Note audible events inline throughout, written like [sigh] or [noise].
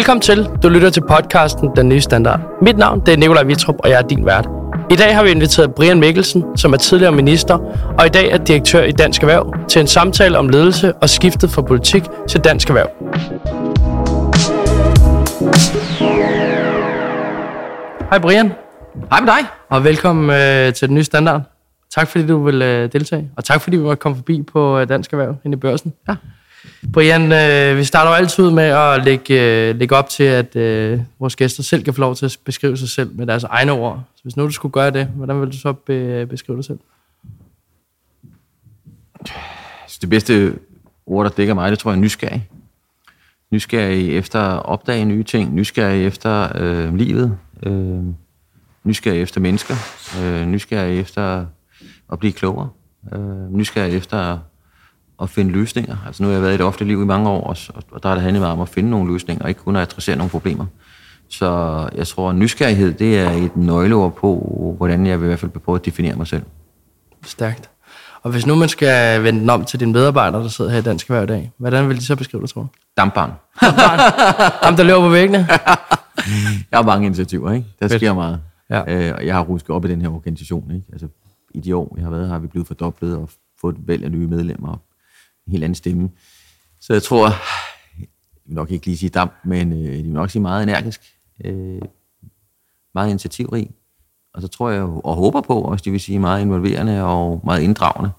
Velkommen til. Du lytter til podcasten Den Nye Standard. Mit navn det er Nikolaj Vitrup, og jeg er din vært. I dag har vi inviteret Brian Mikkelsen, som er tidligere minister, og i dag er direktør i Dansk Erhverv, til en samtale om ledelse og skiftet fra politik til Dansk Erhverv. Hej Brian, Hej med dig. og velkommen øh, til Den Nye Standard. Tak fordi du vil øh, deltage, og tak fordi vi måtte komme forbi på øh, Dansk Erhverv ind i børsen. Ja. Brian, øh, vi starter jo altid ud med at lægge, øh, lægge op til, at øh, vores gæster selv kan få lov til at beskrive sig selv med deres egne ord. Så hvis nu du skulle gøre det, hvordan vil du så be, beskrive dig selv? Så det bedste ord, der dækker mig, det tror jeg er nysgerrig. Nysgerrig efter at opdage nye ting. Nysgerrig efter øh, livet. Øh, nysgerrig efter mennesker. Øh, nysgerrig efter at blive klogere. Øh, nysgerrig efter at finde løsninger. Altså nu har jeg været i det offentlige liv i mange år, og, og der har det handlet meget om at finde nogle løsninger, og ikke kun at adressere nogle problemer. Så jeg tror, at nysgerrighed, det er et nøgleord på, hvordan jeg vil i hvert fald prøve at definere mig selv. Stærkt. Og hvis nu man skal vende den om til dine medarbejdere, der sidder her i Dansk Erhverv i dag, hvordan vil de så beskrive dig, tror du? Dampbarn. Ham, der løber på væggene? Jeg har mange initiativer, ikke? Der sker meget. Ja. Øh, og jeg har rusket op i den her organisation, ikke? Altså, i de år, jeg har været her, har vi blevet fordoblet og fået et væld af nye medlemmer helt anden stemme. Så jeg tror, jeg vil nok ikke lige sige damp, men øh, jeg vil nok sige meget energisk. Øh, meget initiativrig. Og så tror jeg og håber på også, det vil sige meget involverende og meget inddragende.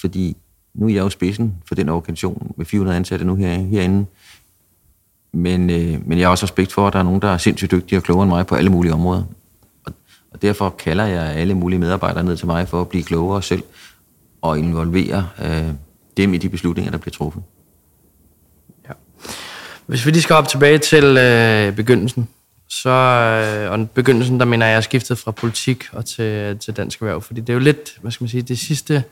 Fordi nu er jeg jo spidsen for den organisation med 400 ansatte nu her, herinde. Men, øh, men jeg har også respekt for, at der er nogen, der er sindssygt dygtige og klogere end mig på alle mulige områder. Og, og derfor kalder jeg alle mulige medarbejdere ned til mig for at blive klogere selv og involvere øh, dem i de beslutninger, der bliver truffet. Ja. Hvis vi lige skal op tilbage til øh, begyndelsen, så øh, og begyndelsen, der mener jeg, er skiftet fra politik og til, til dansk erhverv, fordi det er jo lidt, hvad skal man sige, det sidste,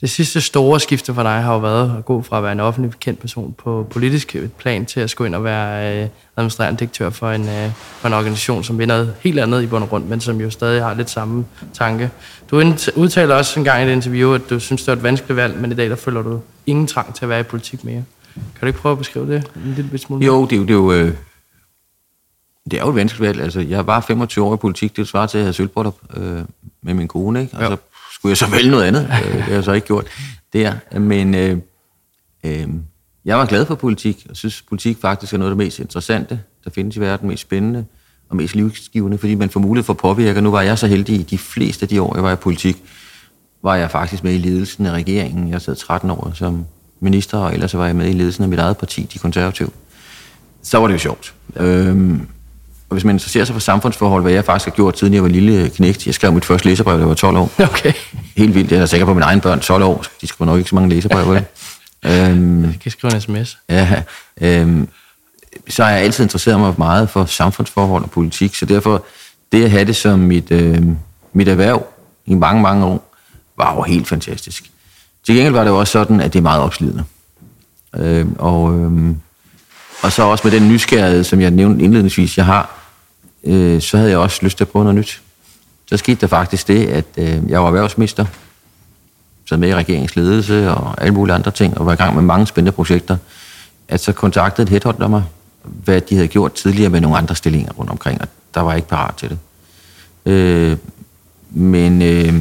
det sidste store skifte for dig har jo været at gå fra at være en offentlig kendt person på politisk plan til at skulle ind og være øh, administrerende direktør for en, øh, for en organisation, som vinder noget helt andet i bund og grund, men som jo stadig har lidt samme tanke. Du udtaler også en gang i et interview, at du synes, det var et vanskeligt valg, men i dag der føler du ingen trang til at være i politik mere. Kan du ikke prøve at beskrive det en lille smule? Jo, det er jo, det er jo, øh, det er jo et vanskeligt valg. Altså, jeg var 25 år i politik, det svarer til, at jeg havde sølvbryllup øh, med min kone, ikke? Jo skulle jeg så vælge noget andet. Øh, det har jeg så ikke gjort der. Men øh, øh, jeg var glad for politik, og synes, politik faktisk er noget af det mest interessante, der findes i verden, mest spændende og mest livsgivende, fordi man får mulighed for at påvirke. Og nu var jeg så heldig i de fleste af de år, jeg var i politik, var jeg faktisk med i ledelsen af regeringen. Jeg sad 13 år som minister, og ellers var jeg med i ledelsen af mit eget parti, De Konservative. Så var det jo sjovt. Ja. Øhm, og hvis man interesserer sig for samfundsforhold, hvad jeg faktisk har gjort, siden jeg var lille knægt, jeg skrev mit første læserbrev, da jeg var 12 år. [laughs] Okay. Helt vildt. Jeg er sikker på, mine egne børn 12 år, de skriver nok ikke så mange læserbrev, vel? øhm, [laughs] Jeg kan skrive en sms. Ja, øhm, så har jeg altid interesseret mig meget for samfundsforhold og politik, så derfor, det at have det som mit, øh, mit erhverv i mange, mange år, var jo helt fantastisk. Til gengæld var det jo også sådan, at det er meget opslidende. Øhm, og, øhm, og så også med den nysgerrighed, som jeg nævnte indledningsvis, jeg har, øh, så havde jeg også lyst til at prøve noget nyt. Så skete der faktisk det, at øh, jeg var erhvervsminister, sad med i regeringsledelse og alle mulige andre ting, og var i gang med mange spændende projekter, at så kontaktede et headhunter mig, hvad de havde gjort tidligere med nogle andre stillinger rundt omkring, og der var jeg ikke parat til det. Øh, men øh,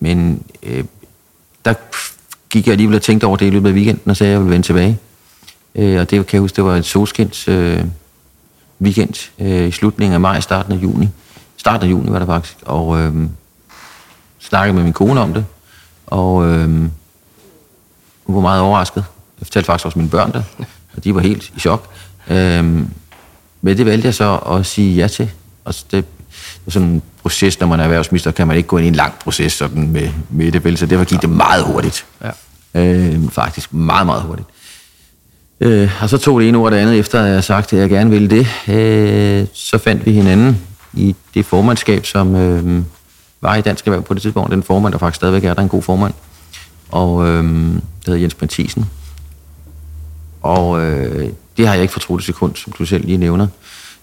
men øh, der gik jeg alligevel og tænkte over det i løbet af weekenden, og sagde, at jeg ville vende tilbage. Øh, og det kan jeg huske, det var en solskins øh, weekend øh, i slutningen af maj, starten af juni. Starten af juni var det faktisk, og øh, snakkede med min kone om det, og øh, hun var meget overrasket. Jeg fortalte faktisk også mine børn det, [laughs] og de var helt i chok. Øh, men det valgte jeg så at sige ja til. Og det er sådan en proces, når man er erhvervsminister, kan man ikke gå ind i en lang proces sådan med, med det, vel? så derfor gik det meget hurtigt. Ja. Øh, faktisk meget, meget hurtigt. Øh, og så tog det ene ord det andet, efter at jeg havde sagt, at jeg gerne ville det. Øh, så fandt vi hinanden i det formandskab, som øh, var i Dansk Erhverv på det tidspunkt. Den formand, der faktisk stadigvæk er der, en god formand. Og øh, det hedder Jens Mathisen. Og øh, det har jeg ikke fortrudt et sekund, som du selv lige nævner.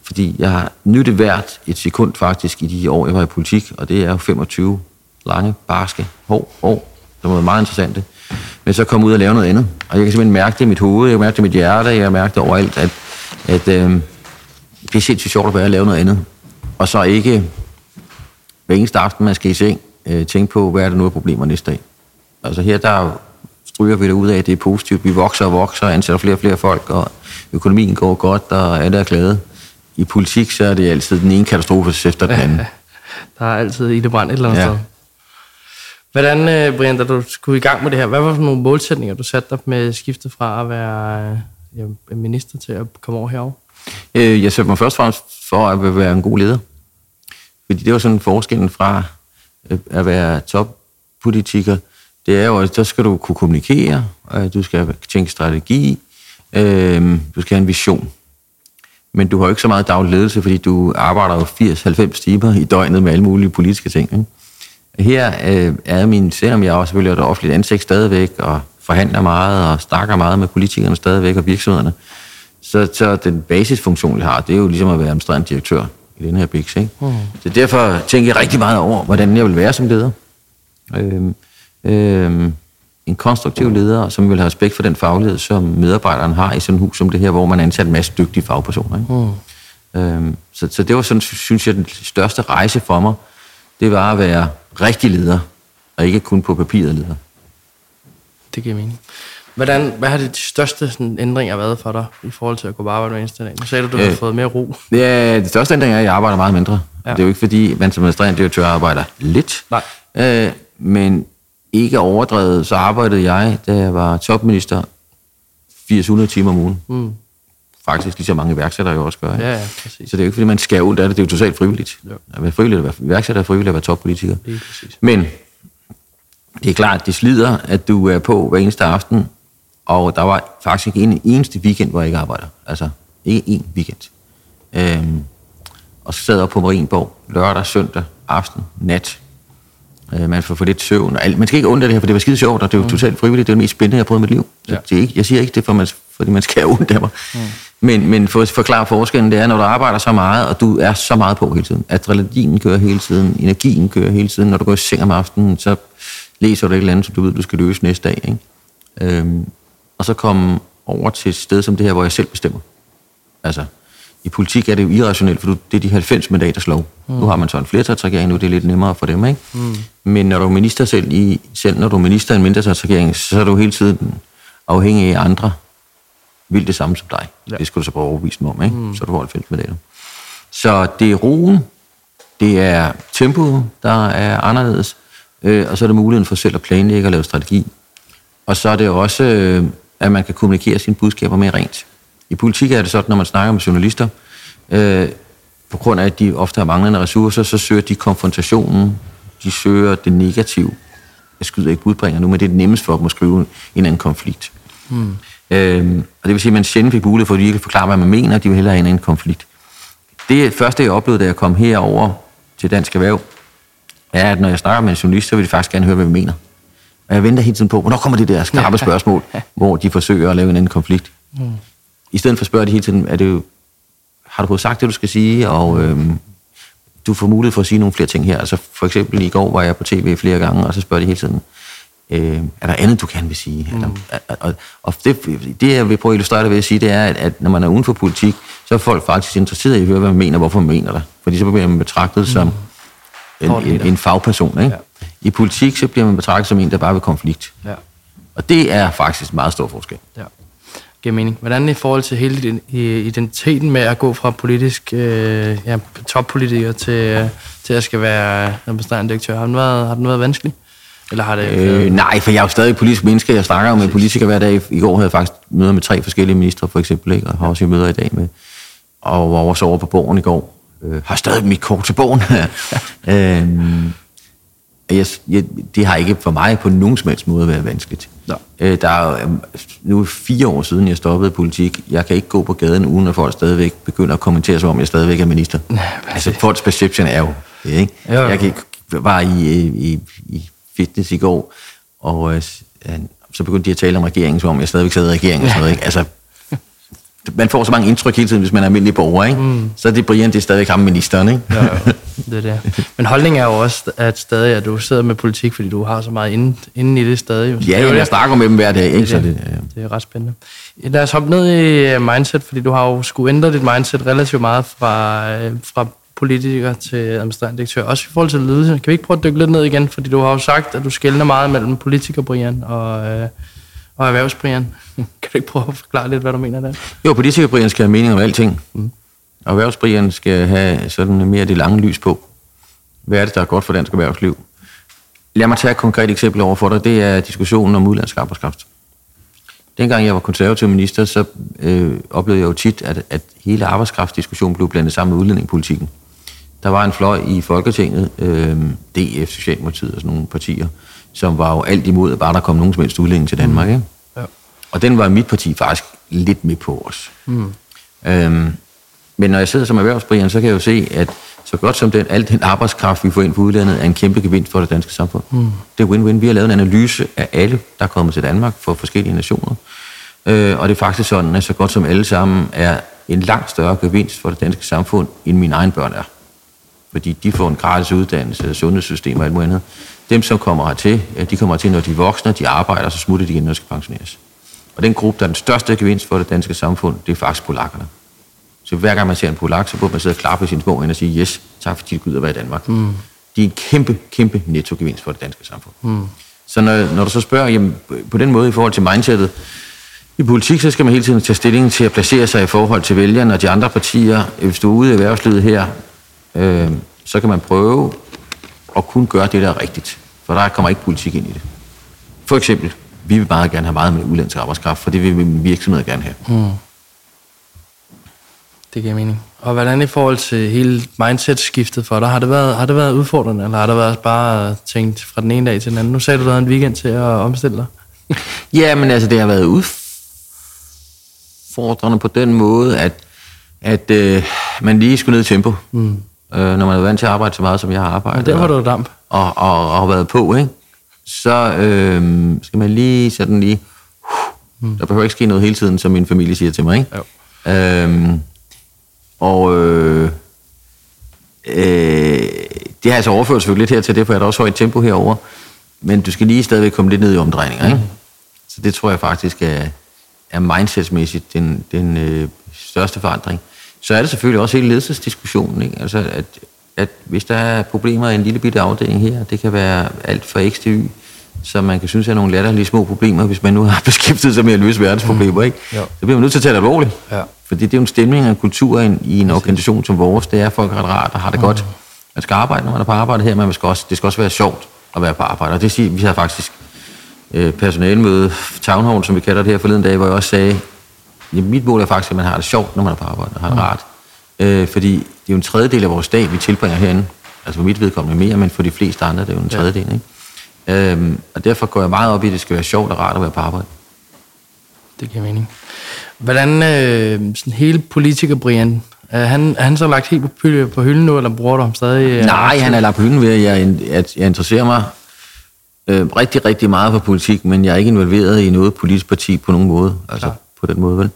Fordi jeg har nyttet hvert et sekund faktisk i de år, jeg var i politik, og det er jo 25 lange, barske år, år, som var meget interessante. Men så komme ud og lave noget andet. Og jeg kan simpelthen mærke det i mit hoved, jeg kan mærke det i mit hjerte, jeg kan mærke det overalt, at at øh, det er sindssygt sjovt at være at lave noget andet. Og så ikke hver eneste aften, man skal i seng, øh, tænke på, hvad er det nu af problemer næste dag. Altså her, der stryger vi det ud af, at det er positivt. Vi vokser og vokser, ansætter flere og flere folk, og økonomien går godt, og alle er glade. I politik, så er det altid den ene katastrofe efter den anden. [laughs] Der er altid i det brand et eller andet Ja. sted. Hvordan, øh, Brian, da du skulle i gang med det her, hvad var for nogle målsætninger, du satte dig med skiftet fra at være øh, ja, minister til at komme over herover? Øh, jeg satte mig først og fremmest for at være en god leder. Fordi det var sådan forskellen fra øh, at være toppolitiker. Det er jo, at der skal du kunne kommunikere, du skal tænke strategi, øh, du skal have en vision. Men du har jo ikke så meget daglig ledelse, fordi du arbejder jo 80-90 timer i døgnet med alle mulige politiske ting. Ikke? Her øh, er min, selvom jeg også selvfølgelig er et offentligt ansigt stadigvæk, og forhandler meget og snakker meget med politikerne stadigvæk og virksomhederne, så, så den basisfunktion, jeg har, det er jo ligesom at være administrerende direktør i den her BIX. Ikke? Mm. Så derfor tænker jeg rigtig meget over, hvordan jeg vil være som leder. Øhm, øhm, en konstruktiv leder, som vil have respekt for den faglighed, som medarbejderen har i sådan et hus som det her, hvor man ansætter en masse dygtige fagpersoner. Ikke? Mm. Øhm, så, så det var sådan, synes jeg, den største rejse for mig, det var at være rigtig leder, og ikke kun på papiret leder. Det giver mening. Hvordan, hvad har det de største sådan, ændringer været for dig i forhold til at gå på arbejde hver eneste dag? Nu sagde du, at du øh, har fået mere ro. Ja, det største ændring er, at jeg arbejder meget mindre. Ja. Ja. Det er jo ikke fordi, man som administrerende direktør arbejder lidt. Nej. Øh, men ikke overdrevet, så arbejdede jeg, da jeg var topminister, 800 timer om ugen. Mm. Faktisk lige så mange iværksættere jo også gør. Ikke? Ja, ja, præcis. Så det er jo ikke fordi, man skal ondt af det, det er jo totalt frivilligt. Jo. At være frivillig, at være iværksætter er frivilligt at være toppolitiker. Lige præcis. Men det er klart, det slider, at du er på hver eneste aften, og der var faktisk ikke en eneste weekend, hvor jeg ikke arbejder. Altså, ikke en weekend. Øhm, og så sad jeg på Marienborg lørdag, søndag, aften, nat. Øh, man får for lidt søvn. Og alt. Man skal ikke undre det her, for det var skide sjovt, og det er jo mm. totalt frivilligt. Det er det mest spændende, jeg har prøvet i mit liv. Så Ja. det er ikke, jeg siger ikke det, for man, fordi man skal have ondt af mig. Mm. Men, men for at forklare forskellen, det er, når du arbejder så meget, og du er så meget på hele tiden. Adrenalinen kører hele tiden, energien kører hele tiden. Når du går i seng om aftenen, så læser du et eller andet, som du ved, du skal løse næste dag. Ikke? Øhm, og så komme over til et sted som det her, hvor jeg selv bestemmer. Altså, i politik er det jo irrationelt, for du, det er de 90 mandaters lov. Mm. Nu har man så en flertalsregering, nu er det lidt nemmere for dem, ikke? Mm. Men når du er minister selv, i, selv når du er minister i en mindretalsregering, så er du hele tiden afhængig af andre vil det samme som dig. Ja. Det skal du så prøve at overbevise dem om, ikke? Mm. Så du får 90 mandater. Så det er roen, det er tempoet, der er anderledes, øh, og så er det muligheden for selv at planlægge og lave strategi. Og så er det også, øh, at man kan kommunikere sine budskaber mere rent. I politik er det sådan, når man snakker med journalister, øh, på grund af, at de ofte har manglende ressourcer, så søger de konfrontationen, de søger det negative. Jeg skyder ikke budbringer nu, men det er det nemmest for dem at skrive en anden konflikt. Mm. Øhm, og det vil sige, at man sjældent fik mulighed for at virkelig forklare, hvad man mener, de vil hellere have en konflikt. Det første, jeg oplevede, da jeg kom herover til Dansk Erhverv, er, at når jeg snakker med en journalist, så vil de faktisk gerne høre, hvad vi mener. Og jeg venter hele tiden på, hvornår kommer det der skarpe [laughs] spørgsmål, hvor de forsøger at lave en anden konflikt. Mm. I stedet for at spørge de hele tiden, er det jo, har du fået sagt det, du skal sige, og øhm, du får mulighed for at sige nogle flere ting her. Altså for eksempel i går var jeg på tv flere gange, og så spørger de hele tiden, øh, er der andet, du gerne vil sige? Mm. Er der, og og, og det, det, jeg vil prøve at illustrere det ved at sige, det er, at, at når man er uden for politik, så er folk faktisk interesseret i at høre, hvad man mener, hvorfor man mener det. Fordi så bliver man betragtet mm. som en, en, en fagperson. Ikke? Ja. I politik, så bliver man betragtet som en, der bare vil konflikt. Ja. Og det er faktisk en meget stor forskel. Ja. Giver mening. Hvordan i forhold til hele identiteten med at gå fra politisk øh, ja, toppolitiker til, øh, til at skal være administrerende direktør, har den været, har den været vanskelig? Eller har det Øh, nej, for jeg er jo stadig politisk menneske. Jeg snakker jo med politikere hver dag. I går havde jeg faktisk møder med tre forskellige ministre, for eksempel, ikke? og har også møder i dag med. Og var også over på borgen i går. Øh, har stadig mit kort til borgen. [laughs] øhm, jeg, jeg, det har ikke for mig på nogen som helst måde været vanskeligt. Nej. Øh, der er jo, øh, nu er fire år siden, jeg stoppede politik. Jeg kan ikke gå på gaden, uden at folk stadigvæk begynder at kommentere sig om, jeg stadigvæk er minister. altså, folks perception er jo det, ikke? Jo, jo. Jeg gik, var i, i, i fitness i går, og øh, så begyndte de at tale om regeringen, som om jeg stadigvæk sad i regeringen og sådan noget, ikke? Altså, [laughs] man får så mange indtryk hele tiden, hvis man er almindelig borger, ikke? Mm. Så er det Brian, det er stadigvæk ham ministeren, ikke? Ja, ja. det er det. Men holdningen er jo også, at stadig, at du sidder med politik, fordi du har så meget inden, inden i det stadig. jo. Så Ja, det er jeg det. snakker med dem hver dag, ikke? Det Så er det, det. ja. Det det er ret spændende. Lad os hoppe ned i øh, mindset, fordi du har jo skulle ændre dit mindset relativt meget fra, øh, fra politiker til administrerende direktør, også i forhold til ledelse. Kan vi ikke prøve at dykke lidt ned igen? Fordi du har jo sagt, at du skældner meget mellem politiker Brian og, øh, og erhvervs Brian. [laughs] kan du ikke prøve at forklare lidt, hvad du mener der? Jo, politiker Brian skal have mening om alting. Mm. Og erhvervs Brian skal have sådan mere det lange lys på. Hvad er det, der er godt for dansk erhvervsliv? Lad mig tage et konkret eksempel over for dig. Det er diskussionen om udlandsk arbejdskraft. Dengang jeg var konservativ minister, så øh, oplevede jeg jo tit, at, at hele arbejdskraftsdiskussionen blev blandet sammen med udlændingepolitikken. Der var en fløj i Folketinget, øh, DF, Socialdemokratiet og sådan nogle partier, som var jo alt imod, at bare der kom nogen som helst udlænding til Danmark. Mm. Ikke? Ja. Og den var mit parti faktisk lidt med på os. Mm. Øhm, men når jeg sidder som erhvervsbrian, så kan jeg jo se, at så godt som den, al den arbejdskraft, vi får ind fra udlandet, er en kæmpe gevinst for det danske samfund. Mm. Det er win-win. Vi har lavet en analyse af alle, der er kommet til Danmark for forskellige nationer. Øh, og det er faktisk sådan, at så godt som alle sammen er en langt større gevinst for det danske samfund, end mine egne børn er. Fordi de får en gratis uddannelse, sundhedssystem og alt muligt andet. Dem, som kommer hertil, de kommer hertil, når de er voksne, de arbejder, så smutter de igen, når de skal pensioneres. Og den gruppe, der er den største gevinst for det danske samfund, det er faktisk polakkerne. Så hver gang man ser en polak, så burde man sidde og klappe i sin små og sige, yes, tak fordi du gider være i Danmark. Mm. De er en kæmpe, kæmpe nettogevinst for det danske samfund. Mm. Så når, når du så spørger, jamen, på den måde i forhold til mindsetet, i politik, så skal man hele tiden tage stilling til at placere sig i forhold til vælgerne og de andre partier. Hvis du er ude i erhvervslivet her, øh, så kan man prøve at kun gøre det, der er rigtigt. For der kommer ikke politik ind i det. For eksempel, vi vil bare gerne have meget med udlandsk arbejdskraft, for det vil virksomheder gerne have. Mm. Det giver mening. Og hvordan i forhold til hele mindset-skiftet for dig? Har det, været, har det været udfordrende, eller har det været bare tænkt fra den ene dag til den anden? Nu sagde du, du havde en weekend til at omstille dig. [laughs] ja, men altså, det har været udfordrende på den måde, at, at øh, man lige skulle ned i tempo. Mm. Øh, når man er vant til at arbejde så meget, som jeg har arbejdet. Men der var du damp. Og, og, og har været på, ikke? Så øh, skal man lige sådan lige... Uh, mm. Der behøver ikke ske noget hele tiden, som min familie siger til mig, ikke? Jo. Øh, og øh, øh, det har altså overført selvfølgelig lidt her til det, for jeg er også højt tempo herover. Men du skal lige stadigvæk komme lidt ned i omdrejninger, ikke? Mm. Så det tror jeg faktisk er, er mindsetsmæssigt den, den øh, største forandring. Så er det selvfølgelig også hele ledelsesdiskussionen, ikke? Altså, at, at hvis der er problemer i en lille bitte afdeling her, det kan være alt fra X til Y, som man kan synes er nogle latterlige små problemer, hvis man nu har [laughs] beskæftiget sig med at løse verdensproblemer, mm. ikke? Så bliver man nødt til at tage det alvorligt. Ja. Fordi det er jo en stemning og en kultur i, i en organisation som vores. Det er, folk har det rart og har det mm. godt. Man skal arbejde, når man er på arbejde her, men man skal også, det skal også være sjovt at være på arbejde. Og det siger, vi har faktisk øh, personalemøde, town hall, som vi kalder det her forleden dag, hvor jeg også sagde, ja, mit mål er faktisk, at man har det sjovt, når man er på arbejde og har det mm. rart. Øh, fordi det er jo en tredjedel af vores dag, vi tilbringer herinde. Altså for mit vedkommende mere, men for de fleste andre, det er jo en tredjedel. Ikke? Øhm, og derfor går jeg meget op i, at det skal være sjovt og rart at være på arbejde. Det giver mening. Hvordan øh, sådan hele politiker Brian, er han, er han så lagt helt på, på hylden nu, eller bruger du ham stadig? Øh, Nej, han er lagt på hylden ved, at jeg, at jeg interesserer mig øh, rigtig, rigtig meget for politik, men jeg er ikke involveret i noget politisk parti på nogen måde. Altså ja. På den måde, vel?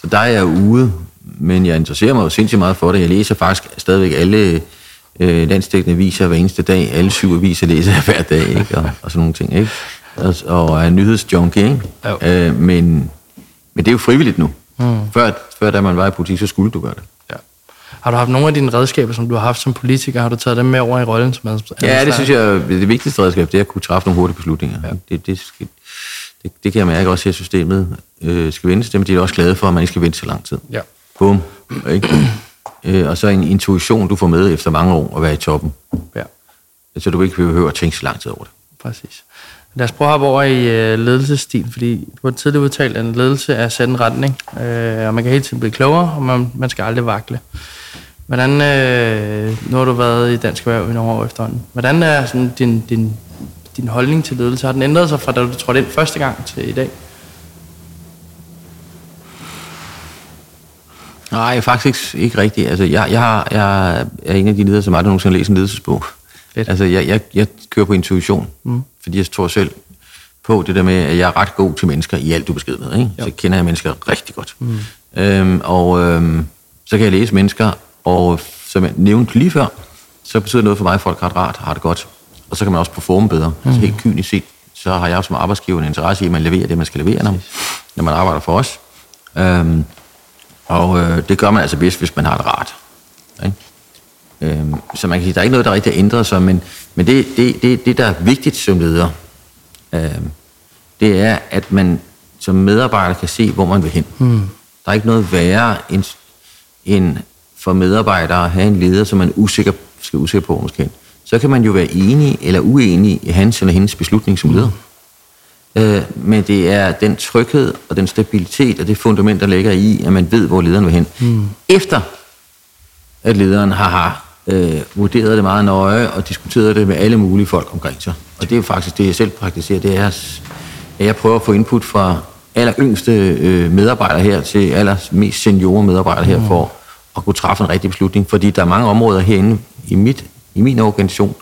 Så der er jeg ude, men jeg interesserer mig jo sindssygt meget for det. Jeg læser faktisk stadigvæk alle øh, landstækkende aviser hver eneste dag. Alle syv aviser læser jeg hver dag, ikke? Og, og sådan nogle ting, ikke? Og, og er nyhedsjunkie, ikke? Øh, men men det er jo frivilligt nu. Mm. Før, før da man var i politik, så skulle du gøre det. Ja. Har du haft nogle af dine redskaber, som du har haft som politiker, har du taget dem med over i rollen som? Ja, det synes jeg, det vigtigste redskab, det er at kunne træffe nogle hurtige beslutninger. Ja. Det, det, skal, det, det kan jeg mærke også, at systemet øh, skal vente til, men de er også glade for, at man ikke skal vente så lang tid. Ja. Bum. Ikke? øh, og så en intuition, du får med efter mange år at være i toppen. Ja. Så du ikke behøver at tænke så lang tid over det. Præcis. Lad os prøve at hoppe over i øh, ledelsesstil, fordi du har tidligere udtalt, at en ledelse er at sætte en retning, øh, og man kan hele tiden blive klogere, og man, man skal aldrig vakle. Hvordan, øh, nu har du været i Dansk Erhverv i nogle år efterhånden, hvordan er sådan din, din, din holdning til ledelse? Har den ændret sig fra da du trådte ind første gang til i dag? Nej, faktisk ikke, rigtigt. Altså, jeg, jeg, har, jeg er en af de ledere, som aldrig nogensinde har læst en ledelsesbog. Fedt. Altså, jeg, jeg, jeg kører på intuition, mm. fordi jeg tror selv på det der med, at jeg er ret god til mennesker i alt, du besked med. Ikke? Så kender jeg mennesker rigtig godt. Mm. Øhm, og øhm, så kan jeg læse mennesker, og som jeg nævnte lige før, så betyder noget for mig, at folk har det rart, har det godt. Og så kan man også performe bedre. Mm. Altså helt kynisk set, så har jeg som arbejdsgiver en interesse i, at man leverer det, man skal levere, når, når man arbejder for os. Øhm, og øh, det gør man altså bedst, hvis man har det rart. Ikke? Øhm, så man kan sige, der er ikke noget, der rigtig har ændret sig, men, men det, det, det, det, der er vigtigt som leder, øhm, det er, at man som medarbejder kan se, hvor man vil hen. Hmm. Der er ikke noget værre end, end for medarbejdere at have en leder, som man usikker, skal usikker på måske. Så kan man jo være enig eller uenig i hans eller hendes beslutning som leder. Hmm. Øh, men det er den tryghed og den stabilitet og det fundament, der ligger i, at man ved, hvor lederen vil hen. Hmm. Efter at lederen har, har øh, vurderet det meget nøje og diskuteret det med alle mulige folk omkring sig. Og det er jo faktisk det, jeg selv praktiserer, det er, at jeg prøver at få input fra aller yngste øh, medarbejdere her til aller mest seniore medarbejdere her, mm. for at kunne træffe en rigtig beslutning. Fordi der er mange områder herinde i, mit, i min organisation,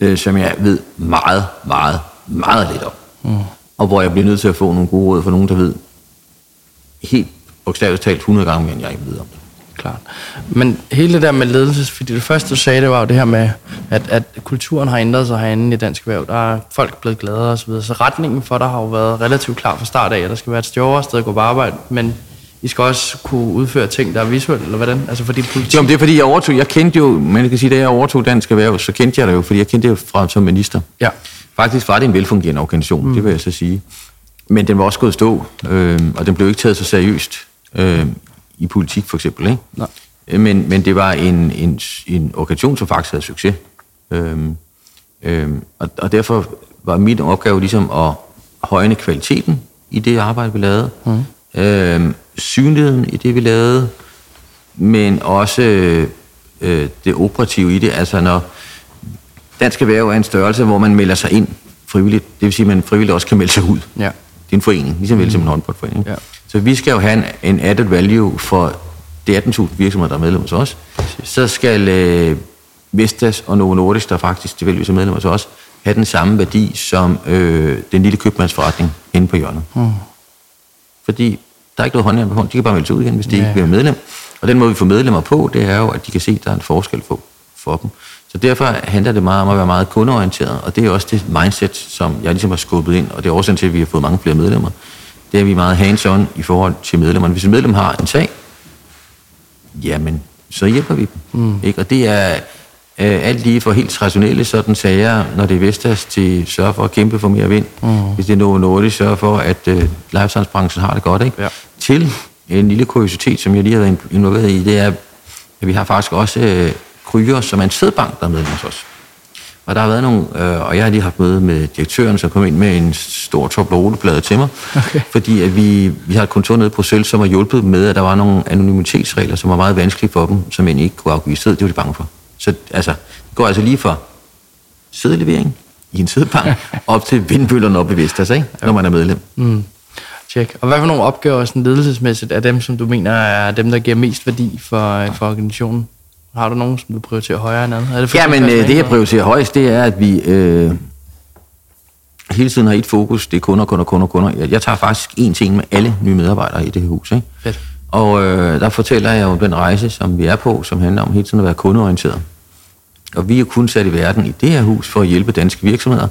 øh, som jeg ved meget, meget, meget lidt om. Mm. Og hvor jeg bliver nødt til at få nogle gode råd fra nogen, der ved helt bogstaveligt talt 100 gange mere, end jeg ikke ved om det klart. Men hele det der med ledelse, fordi det første, du sagde, det var jo det her med, at, at kulturen har ændret sig herinde i Dansk Erhverv. Der er folk blevet gladere osv. Så, så retningen for dig har jo været relativt klar fra start af, at der skal være et større sted at gå på arbejde, men I skal også kunne udføre ting, der er visuelle, eller hvordan? Altså fordi politik... Jo, det er fordi, jeg overtog, jeg kendte jo, man kan sige, da jeg overtog Dansk Erhverv, så kendte jeg det jo, fordi jeg kendte det fra som minister. Ja. Faktisk var det en velfungerende organisation, mm. det vil jeg så sige. Men den var også gået stå, øh, og den blev ikke taget så seriøst. Øh, i politik for eksempel. Ikke? Nej. Øh, men, men det var en, en, en organisation, som faktisk havde succes. Øhm, øhm, og, og derfor var min opgave ligesom at højne kvaliteten i det arbejde, vi lavede. Mm. Øhm, synligheden i det, vi lavede, men også øh, det operative i det. Altså når Dansk Erhverv er en størrelse, hvor man melder sig ind frivilligt, det vil sige, at man frivilligt også kan melde sig ud. Ja. Det er en forening, ligesom mm. som en håndboldforening. Ja. Så vi skal jo have en, en added value for de 18.000 virksomheder, der er medlem hos os. Så skal øh, Vestas og Novo Nordisk, der faktisk tilfældigvis er medlem hos os, have den samme værdi som øh, den lille købmandsforretning inde på hjørnet. Mm. Fordi der er ikke noget håndhjælp på. De kan bare melde sig ud igen, hvis de ja. ikke bliver medlem. Og den måde, vi får medlemmer på, det er jo, at de kan se, at der er en forskel for, for dem. Så derfor handler det meget om at være meget kundeorienteret, og det er også det mindset, som jeg ligesom har skubbet ind, og det er årsagen til, at vi har fået mange flere medlemmer det er vi meget hands-on i forhold til medlemmerne. Hvis en medlem har en sag, jamen, så hjælper vi dem. Mm. Ikke? Og det er øh, alt lige for helt rationelle sådan sager, når det er Vestas til sørge for at kæmpe for mere vind. Mm. Hvis det er noget Nordisk, sørge for, at øh, lifestyle-branchen har det godt. Ikke? Ja. Til en lille kuriositet, som jeg lige har været involveret i, det er, at vi har faktisk også øh, Kryer, som er en sædbank, der er medlem hos os. Og der har været nogle, øh, og jeg har lige haft møde med direktøren, som kom ind med en stor tobleroleplade til mig, okay. fordi at vi, vi har et kontor nede i Bruxelles, som har hjulpet med, at der var nogle anonymitetsregler, som var meget vanskelige for dem, som egentlig ikke kunne afgive sæd. Det var de bange for. Så altså, det går altså lige fra sædelevering i en sædebank op til vindbøllerne op i Vestas, ikke? når man er medlem. Mm. Check. Og hvad for nogle opgaver sådan ledelsesmæssigt er dem, som du mener er dem, der giver mest værdi for, for organisationen? Har du nogen, som du prioriterer højere end andet? Er det ja, men øh, det jeg prioriterer højst, det er, at vi øh, hele tiden har et fokus. Det er kunder, kunder, kunder, kunder. Jeg, jeg tager faktisk én ting med alle nye medarbejdere i det her hus. Ikke? Fedt. Og øh, der fortæller jeg jo den rejse, som vi er på, som handler om hele tiden at være kundeorienteret. Og vi er kun sat i verden i det her hus for at hjælpe danske virksomheder.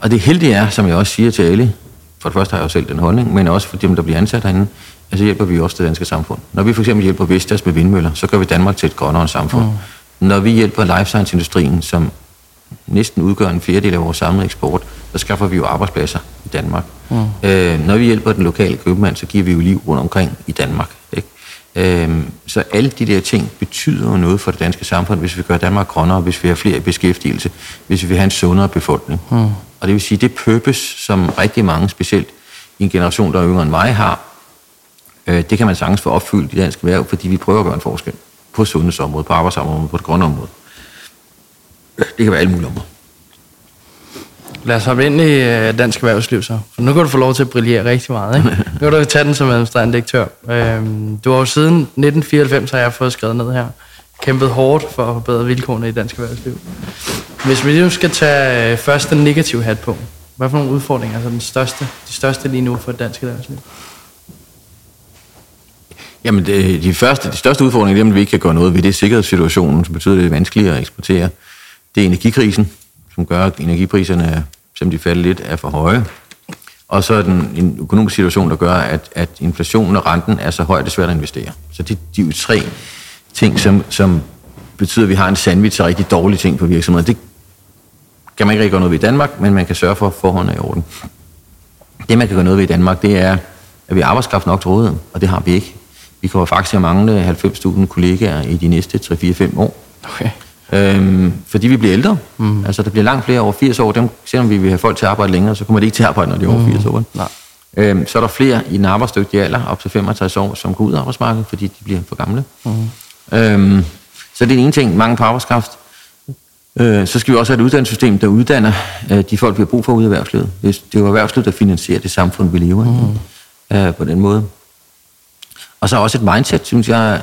Og det heldige er, som jeg også siger til alle, for det første har jeg jo selv den holdning, men også for dem, der bliver ansat herinde, altså hjælper vi også det danske samfund. Når vi for eksempel hjælper Vestas med vindmøller, så gør vi Danmark til et grønnere samfund. Mm. Når vi hjælper life science-industrien, som næsten udgør en fjerdedel af vores samlede eksport, så skaffer vi jo arbejdspladser i Danmark. Mm. Øh, når vi hjælper den lokale købmand, så giver vi jo liv rundt omkring i Danmark. Ikke? Øh, så alle de der ting betyder jo noget for det danske samfund, hvis vi gør Danmark grønnere, hvis vi har flere i beskæftigelse, hvis vi vil have en sundere befolkning. Mm. Og det vil sige, det purpose, som rigtig mange, specielt i en generation, der er yngre end mig, har, Øh, det kan man sagtens få opfyldt i dansk erhverv, fordi vi prøver at gøre en forskel på sundhedsområdet, på arbejdsområdet, på det grønne område. Det kan være alle mulige områder. Lad os hoppe ind i øh, dansk erhvervsliv så. For nu kan du få lov til at brillere rigtig meget. Ikke? [laughs] Nu kan du tage den som administrerende direktør. Øhm, du har jo siden 1994, har jeg fået skrevet ned her, kæmpet hårdt for at forbedre vilkårene i dansk erhvervsliv. Hvis vi nu skal tage øh, først den negative hat på, hvad for nogle udfordringer er så den største, de største lige nu for dansk erhvervsliv? Jamen, det, de, første, de største udfordringer, dem vi ikke kan gøre noget ved, det er sikkerhedssituationen, som betyder, at det er vanskeligere at eksportere. Det er energikrisen, som gør, at energipriserne selvom de falder lidt, er for høje. Og så er den en økonomisk situation, der gør, at, at inflationen og renten er så høj, at det er svært at investere. Så det de er jo tre ting, som, som betyder, at vi har en sandwich af rigtig dårlige ting på virksomheden. Det kan man ikke rigtig gøre noget ved i Danmark, men man kan sørge for, at forholdene er i orden. Det, man kan gøre noget ved i Danmark, det er, at vi har arbejdskraft nok til rådighed, og det har vi ikke. Vi kommer faktisk at mangle 90.000 kollegaer i de næste 3-4-5 år. Okay. Øhm, fordi vi bliver ældre. Mm. Altså, der bliver langt flere over 80 år. Dem, selvom vi vil have folk til at arbejde længere, så kommer de ikke til at arbejde, når de er over 80 år. Nej. Øhm, så er der flere i den arbejdsdygtige alder, op til 65 år, som går ud af arbejdsmarkedet, fordi de bliver for gamle. Mm. Øhm, så det er den ene ting, mange på arbejdskraft. Øh, så skal vi også have et uddannelsessystem, der uddanner øh, de folk, vi har brug for ude i erhvervslivet. Det det er jo erhvervslivet, der finansierer det samfund, vi lever i. Mm. Øh, på den måde. Og så også et mindset, synes jeg,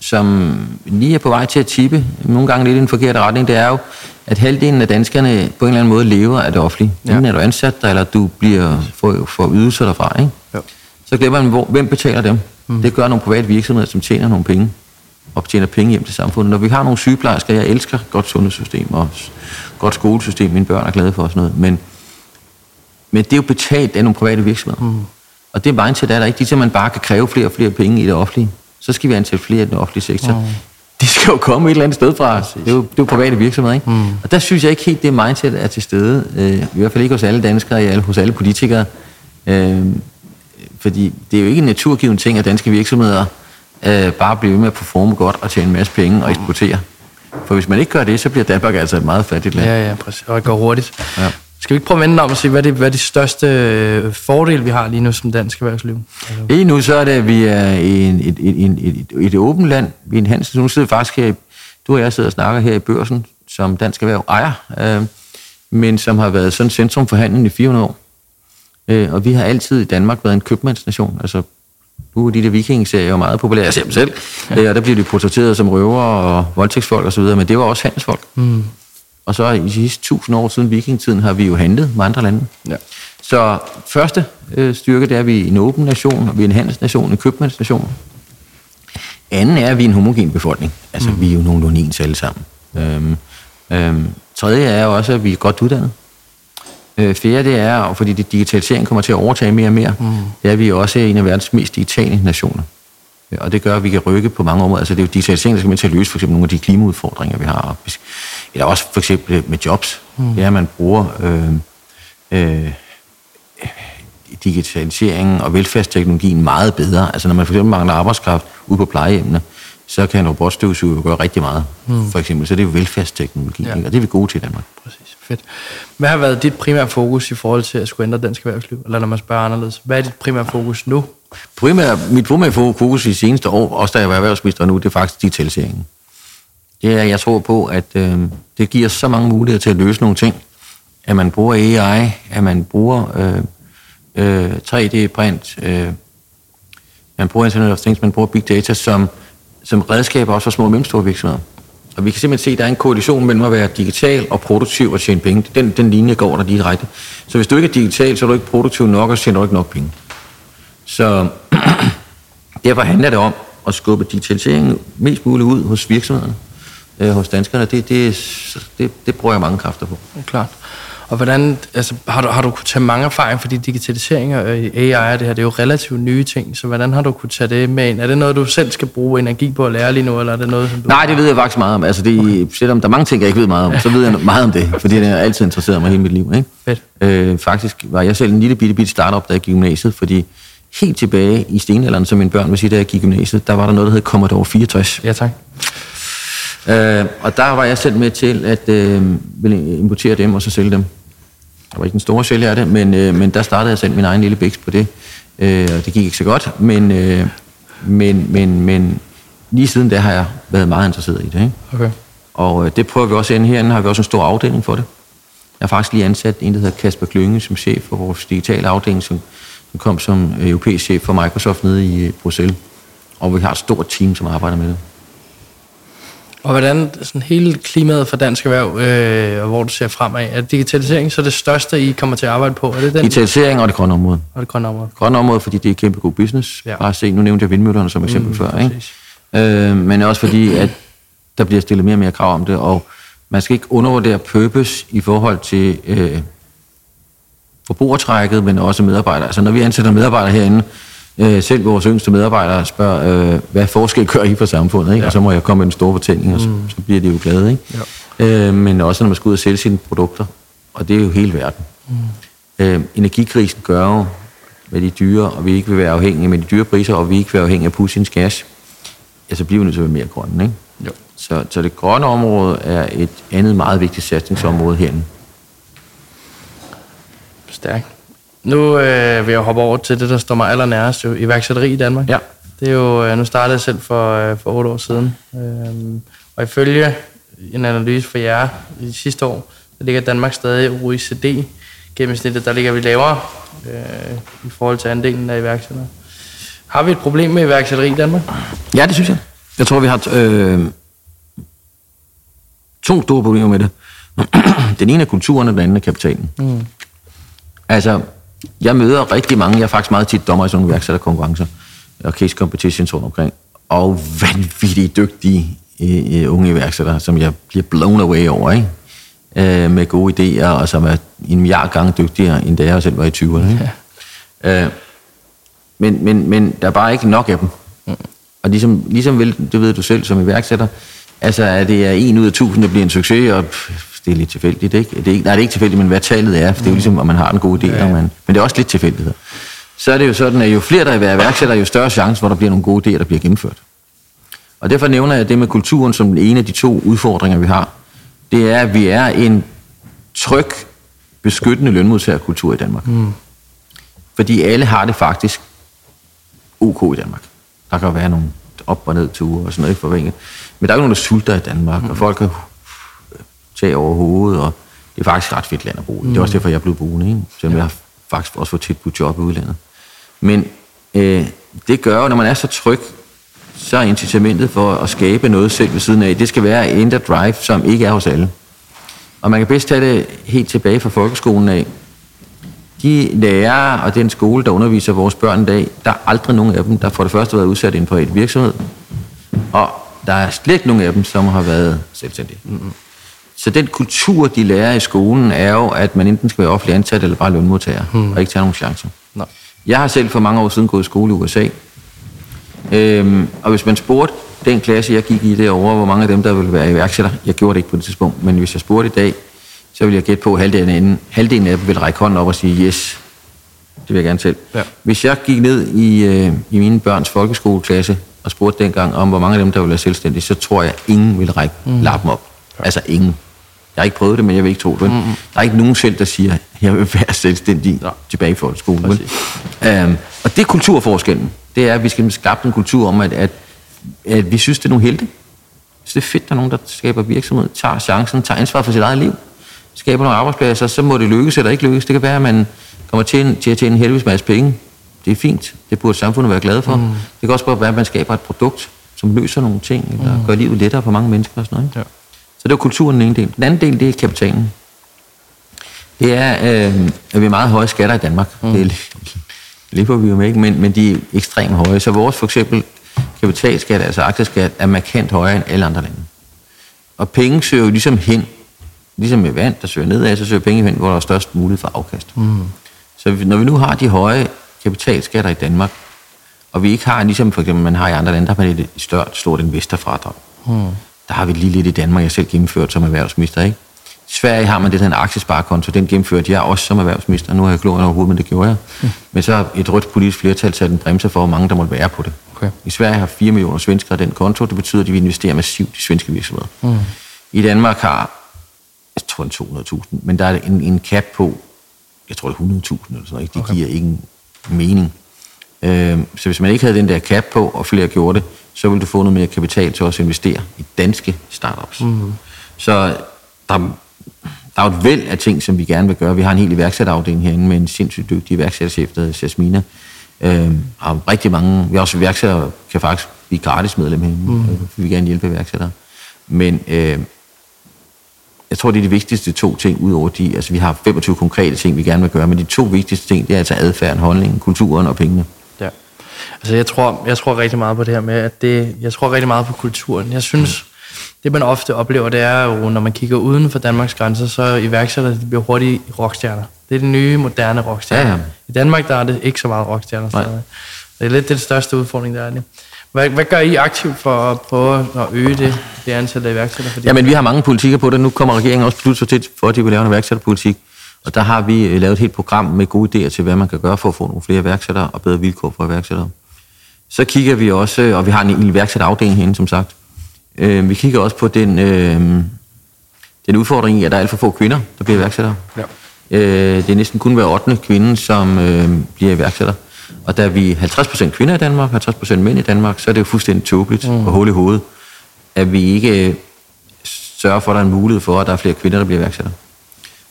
som lige er på vej til at tippe, nogle gange lidt i den forkerte retning, det er jo, at halvdelen af danskerne på en eller anden måde lever af det offentlige. Ja. Enten er du ansat der, eller du bliver for, for ydelser derfra. Ikke? Jo. Så glemmer man, hvor, hvem betaler dem? Mm. Det gør nogle private virksomheder, som tjener nogle penge og tjener penge hjem til samfundet. Når vi har nogle sygeplejersker, jeg elsker godt sundhedssystem og godt skolesystem, mine børn er glade for og sådan noget, men, men det er jo betalt af nogle private virksomheder. Mm. Og det mindset er der ikke, ligesom man bare kan kræve flere og flere penge i det offentlige. Så skal vi ansætte flere i den offentlige sektor. Mm. De skal jo komme et eller andet sted fra. Det er jo, det er jo private virksomheder, ikke? Mm. Og der synes jeg ikke helt, det mindset er til stede. Øh, I hvert fald ikke hos alle danskere, i alle, hos alle politikere. Øh, fordi det er jo ikke en naturgiven ting, at danske virksomheder øh, bare bliver ved med at performe godt og tjene en masse penge og eksportere. For hvis man ikke gør det, så bliver Danmark altså et meget fattigt land. Ja, ja, præcis. Og det går hurtigt. Ja. Skal vi ikke prøve at vende om og se, hvad er, det, hvad er de største øh, fordele, vi har lige nu som dansk erhvervsliv? Altså, Lige nu så er det, at vi er i en, et, et, et, et, et, et åbent land. Vi er en handel. Nu sidder faktisk her, i- du og jeg sidder og snakker her i børsen, som dansk erhverv ejer, øh, men som har været sådan centrum for handlen i 400 år. Øh, og vi har altid i Danmark været en købmandsnation. Altså, nu er de der vikingeserier jo meget populære, jeg ser dem selv. Ja. Og der bliver de portrætteret som røver og voldtægtsfolk osv., men det var også handelsfolk. mm, Og så i sidste tusind år siden vikingetiden har vi jo handlet med andre lande. ja. Så første øh, styrke, det er, at vi er en åben nation, og vi er en handelsnation, en købmandsnation. Anden er, at vi er en homogen befolkning. Altså, mm. vi er jo nogenlunde ens alle sammen. Øhm, øhm, tredje er også, at vi er godt uddannet. Øh, fjerde, det er, og fordi det digitalisering kommer til at overtage mere og mere, mm. det er, vi er også en af verdens mest digitale nationer. Øh, Og det gør, at vi kan rykke på mange områder. Altså, det er jo digitalisering, der skal med til at løse for eksempel nogle af de klimaudfordringer, vi har. Eller også for eksempel med jobs. Mm. Det er, at man bruger øh, øh, digitaliseringen og velfærdsteknologien meget bedre. Altså når man for eksempel mangler arbejdskraft ude på plejehjemmene, så kan en robotstøvsuger gøre rigtig meget. Mm. For eksempel, så det er velfærdsteknologi, Ja. og det er vi gode til i Danmark. Præcis. Fedt. Hvad har været dit primære fokus i forhold til at skulle ændre dansk erhvervsliv? Eller når man spørger anderledes, hvad er dit primære fokus nu? Primær, mit primære fokus i de seneste år, også da jeg var erhvervsminister nu, det er faktisk digitaliseringen. Det er, jeg tror på, at øh, det giver så mange muligheder til at løse nogle ting. At man bruger AI, at man bruger øh, øh, 3D-print, øh, man bruger Internet of Things, man bruger Big Data som, som redskaber også for små og mellemstore virksomheder. Og vi kan simpelthen se, at der er en koalition mellem at være digital og produktiv og tjene penge. Den, den linje går der direkte. Så hvis du ikke er digital, så er du ikke produktiv nok, og tjener du ikke nok penge. Så [clears throat] derfor handler det om at skubbe digitaliseringen mest muligt ud hos virksomhederne, øh, hos danskerne. Det, det, det, det bruger jeg mange kræfter på. Ja, Klart. Og hvordan, altså, har, du, har du kunnet tage mange erfaringer, fordi digitalisering og AI og det her, det er jo relativt nye ting, så hvordan har du kunnet tage det med ind? Er det noget, du selv skal bruge energi på at lære lige nu, eller er det noget, som du... Nej, det ved jeg faktisk meget om. Altså, det, okay. Selvom der er mange ting, jeg ikke ved meget om, så ved jeg [laughs] meget om det, fordi det har altid interesseret mig hele mit liv. Ikke? Fedt. Øh, faktisk var jeg selv en lille bitte, bitte startup, da jeg gik i gymnasiet, fordi helt tilbage i stenalderen, som mine børn vil sige, da jeg gik i gymnasiet, der var der noget, der hed Commodore 64. Ja, tak. Øh, og der var jeg selv med til at øh, importere dem og så sælge dem. Jeg var ikke den store sælger af det, men, øh, men der startede jeg selv min egen lille bæks på det. Øh, og det gik ikke så godt, men, øh, men, men, men lige siden da har jeg været meget interesseret i det. Ikke? Okay. Og øh, det prøver vi også herinde. har vi også en stor afdeling for det. Jeg har faktisk lige ansat en, der hedder Kasper Klynge, som chef for vores digitale afdeling, som, som kom som øh, europæisk chef for Microsoft nede i øh, Bruxelles. Og vi har et stort team, som arbejder med det. Og hvordan sådan hele klimaet for dansk erhverv, øh, og hvor du ser fremad, er digitalisering så det største, I kommer til at arbejde på? Er det den? Digitalisering og det grønne område. Og det grønne område? grønne område, fordi det er kæmpe god business. Ja. Bare se, nu nævnte jeg vindmøllerne som eksempel mm, før. Ikke? Øh, men også fordi, at der bliver stillet mere og mere krav om det, og man skal ikke undervurdere purpose i forhold til, øh, forbrugertrækket, men også medarbejdere. Altså når vi ansætter medarbejdere herinde, øh, selv vores yngste medarbejdere spørger, øh, hvad forskel gør I for samfundet? Ikke? Ja. Og så må jeg komme med en stor fortælling, og så, mm. så bliver de jo glade. Ikke? Ja. Øh, men også når man skal ud og sælge sine produkter, og det er jo hele verden. Mm. Øh, energikrisen gør jo, med de dyre, og vi ikke vil være afhængige med de dyre priser, og vi ikke vil være afhængige af Putins gas, ja, så bliver vi nødt til at være mere grønne. Ikke? Jo. Så, så det grønne område er et andet meget vigtigt satsningsområde herinde. Stærkt. Nu øh, vil jeg hoppe over til det, der står mig allernærest, jo iværksætteri i Danmark. Ja. Det er jo, øh, nu startede jeg selv for, øh, for otte år siden. Øh, og ifølge en analyse for jer i sidste år, der ligger Danmark stadig OECD gennemsnittet, der ligger vi lavere øh, i forhold til andelen af iværksættere. Har vi et problem med iværksætteri i Danmark? Ja, det synes jeg. Jeg tror, vi har øh, to store problemer med det. [clears throat] den ene er kulturen, og den anden er kapitalen. Mm. Altså, jeg møder rigtig mange, jeg er faktisk meget tit dommer i sådan nogle iværksætterkonkurrencer og case competitions rundt omkring, og vanvittigt dygtige øh, unge iværksættere, som jeg bliver blown away over, ikke? Øh, med gode idéer, og som er en milliard gange dygtigere, end da jeg selv var i 20'erne. Ikke? Ja. Øh, men, men, men der er bare ikke nok af dem. Mm. Og ligesom, ligesom vel, det ved du selv som iværksætter, altså er det er en ud af tusind, der bliver en succes, og det er lidt tilfældigt, ikke? Det er ikke nej, det er ikke tilfældigt, men hvad tallet er, for det er jo ligesom, om man har en god idé, ja. Man, men det er også lidt tilfældighed. Så er det jo sådan, at jo flere der er iværksætter, jo større chance, hvor der bliver nogle gode idéer, der bliver gennemført. Og derfor nævner jeg det med kulturen som en af de to udfordringer, vi har. Det er, at vi er en tryg, beskyttende lønmodtagerkultur i Danmark. Mm. Fordi alle har det faktisk ok i Danmark. Der kan være nogle op- og ned ture og sådan noget, forvænget. Men der er jo nogen, der sulter i Danmark, mm. og folk kan tage over hovedet, og det er faktisk ret fedt land at bo i. Mm. Det er også derfor, jeg blevet boende, ikke? selvom ja. jeg har faktisk også fået tilbudt job i udlandet. Men øh, det gør jo, når man er så tryg, så er incitamentet for at skabe noget selv ved siden af, det skal være en drive, som ikke er hos alle. Og man kan bedst tage det helt tilbage fra folkeskolen af. De lærere og den skole, der underviser vores børn i dag, der er aldrig nogen af dem, der for det første har været udsat i en privat virksomhed. Og der er slet ikke nogen af dem, som har været selvstændige. Mm-hmm. Så den kultur, de lærer i skolen, er jo, at man enten skal være offentlig ansat eller bare lønmodtager, mm. og ikke tage nogen chancer. Nej. Jeg har selv for mange år siden gået i skole i USA, øhm, og hvis man spurgte den klasse, jeg gik i derovre, hvor mange af dem, der ville være iværksætter, jeg gjorde det ikke på det tidspunkt, men hvis jeg spurgte i dag, så vil jeg gætte på, at halvdelen af, dem, halvdelen af dem vil række hånden op og sige, yes, det vil jeg gerne selv. Ja. Hvis jeg gik ned i, øh, i mine børns folkeskoleklasse og spurgte dengang om, hvor mange af dem, der ville være selvstændige, så tror jeg, ingen vil række mm. lappen op. Ja. Altså ingen. Jeg har ikke prøvet det, men jeg vil ikke tro det. Mm-hmm. Der er ikke nogen selv, der siger, jeg vil være selvstændig ja. tilbage i folkeskolen. Um, og det er kulturforskellen. Det er, at vi skal skabe en kultur om, at, at, at vi synes, det er nogle helte. Så det er fedt, at der er nogen, der skaber virksomhed, tager chancen, tager ansvar for sit eget liv, skaber nogle arbejdspladser, så må det lykkes eller ikke lykkes. Det kan være, at man kommer til, til at tjene en helvedes masse penge. Det er fint. Det burde samfundet være glad for. Mm. Det kan også bare være, at man skaber et produkt, som løser nogle ting, eller mm. gør livet lettere for mange mennesker og sådan noget. Ja. Så det var kulturen den ene del. Den anden del, det er kapitalen. Det er, øh, at vi er meget høje skatter i Danmark. Mm. Det lever vi jo med, ikke? Men, men de er ekstremt høje. Så vores for eksempel kapitalskat, altså aktieskat, er markant højere end alle andre lande. Og penge søger jo ligesom hen, ligesom med vand, der søger nedad, så søger penge hen, hvor der er størst mulighed for afkast. Mm. Så når vi nu har de høje kapitalskatter i Danmark, og vi ikke har, ligesom for eksempel man har i andre lande, der har man et stort, stort investorfradrag. Mm der har vi lige lidt i Danmark, jeg selv gennemført som erhvervsminister, ikke? I Sverige har man det der en aktiesparekonto, den gennemførte jeg også som erhvervsminister. Nu har jeg kloret overhovedet, men det gjorde jeg. Mm. Men så har et rødt politisk flertal sat en bremse for, hvor mange der måtte være på det. Okay. I Sverige har 4 millioner svenskere den konto. Det betyder, at de vil investere massivt i svenske virksomheder. Mm. I Danmark har, jeg tror, 200.000, men der er en, en cap på, jeg tror, det er 100.000 eller sådan noget. Det okay. giver ingen mening. Øh, så hvis man ikke havde den der cap på, og flere gjorde det, så vil du få noget mere kapital til også at investere i danske startups. Mm-hmm. Så der, der er et væld af ting, som vi gerne vil gøre. Vi har en hel iværksætterafdeling herinde med en sindssygt dygtig iværksætterchef, der hedder Jasmina. Øh, og rigtig mange, vi har også iværksættere, kan faktisk blive gratis medlem herinde, mm. øh, vi vil gerne hjælpe iværksættere. Men øh, jeg tror, det er de vigtigste to ting, udover de, altså vi har 25 konkrete ting, vi gerne vil gøre, men de to vigtigste ting, det er altså adfærden, holdningen, kulturen og pengene. Altså jeg tror, jeg tror rigtig meget på det her med, at det, jeg tror rigtig meget på kulturen. Jeg synes, det man ofte oplever, det er jo, når man kigger uden for Danmarks grænser, så iværksætter de bliver hurtigt rockstjerner. Det er det nye, moderne rockstjerner. Ja, ja. I Danmark, der er det ikke så meget rockstjerner. Stadig. Det er lidt den største udfordring, der er det. Hvad, hvad gør I aktivt for at prøve at øge det, det antal af iværksættere? Fordi Jamen, vi har mange politikker på det. Nu kommer regeringen også besluttet til, for at de vil lave en iværksætterpolitik. Og der har vi øh, lavet et helt program med gode idéer til, hvad man kan gøre for at få nogle flere iværksættere og bedre vilkår for iværksættere. Så kigger vi også, øh, og vi har en, iværksætterafdeling herinde, som sagt. Øh, vi kigger også på den, øh, den udfordring i, at der er alt for få kvinder, der bliver iværksættere. Ja. Øh, det er næsten kun hver 8. kvinde, som øh, bliver iværksætter. Og da vi er 50% kvinder i Danmark, 50% mænd i Danmark, så er det jo fuldstændig tåbeligt mm. og hul i hovedet, at vi ikke øh, sørger for, at der er en mulighed for, at der er flere kvinder, der bliver iværksætter.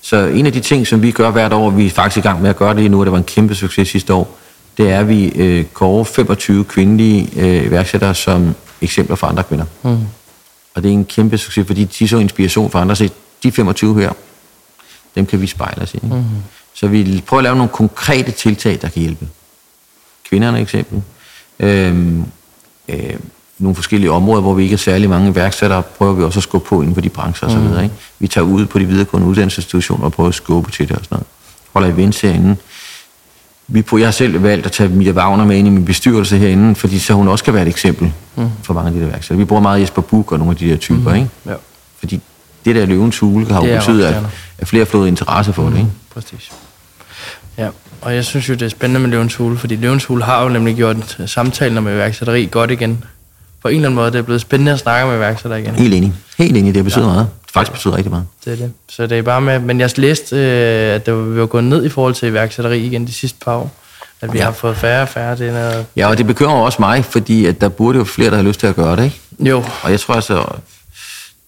Så en af de ting, som vi gør hvert år, vi er faktisk i gang med at gøre det nu, og det var en kæmpe succes sidste år, det er, at vi øh, kårer 25 kvindelige øh, iværksættere som eksempler for andre kvinder. Mm. Og det er en kæmpe succes, fordi de så inspiration for andre. Så de 25 her, dem kan vi spejle os i. Mm. Så vi prøver at lave nogle konkrete tiltag, der kan hjælpe. Kvinderne eksempel. Øhm, øh, nogle forskellige områder, hvor vi ikke er særlig mange iværksættere, prøver vi også at skubbe på inden for de brancher osv. Mm. Ikke? Vi tager ud på de videregående uddannelsesinstitutioner og prøver at skubbe til det og sådan noget. Holder events herinde. Vi, prøver- jeg har selv valgt at tage Mia Wagner med ind i min bestyrelse herinde, fordi så hun også kan være et eksempel mm. for mange af de der iværksættere. Vi bruger meget Jesper Buch og nogle af de der typer, mm. ikke? Ja, Fordi det der løvens hule har jo betydet, at, at flere har fået interesse for mm. det, ikke? præcis. Ja, og jeg synes jo, det er spændende med Løvens Hule, fordi Løvens Hule har jo nemlig gjort samtalen om iværksætteri godt igen. På en eller anden måde, det er blevet spændende at snakke med iværksættere igen. Helt enig. Helt enig, det betyder ja. meget. Det faktisk betyder rigtig meget. Det er det. Så det er bare med, men jeg læste, øh, at det var, vi var gået ned i forhold til iværksætteri igen de sidste par år. At vi Ja. har fået færre og færre. Det er noget, Ja, og det bekymrer også mig, fordi at der burde jo flere, der har lyst til at gøre det, ikke? jo, Og jeg tror altså,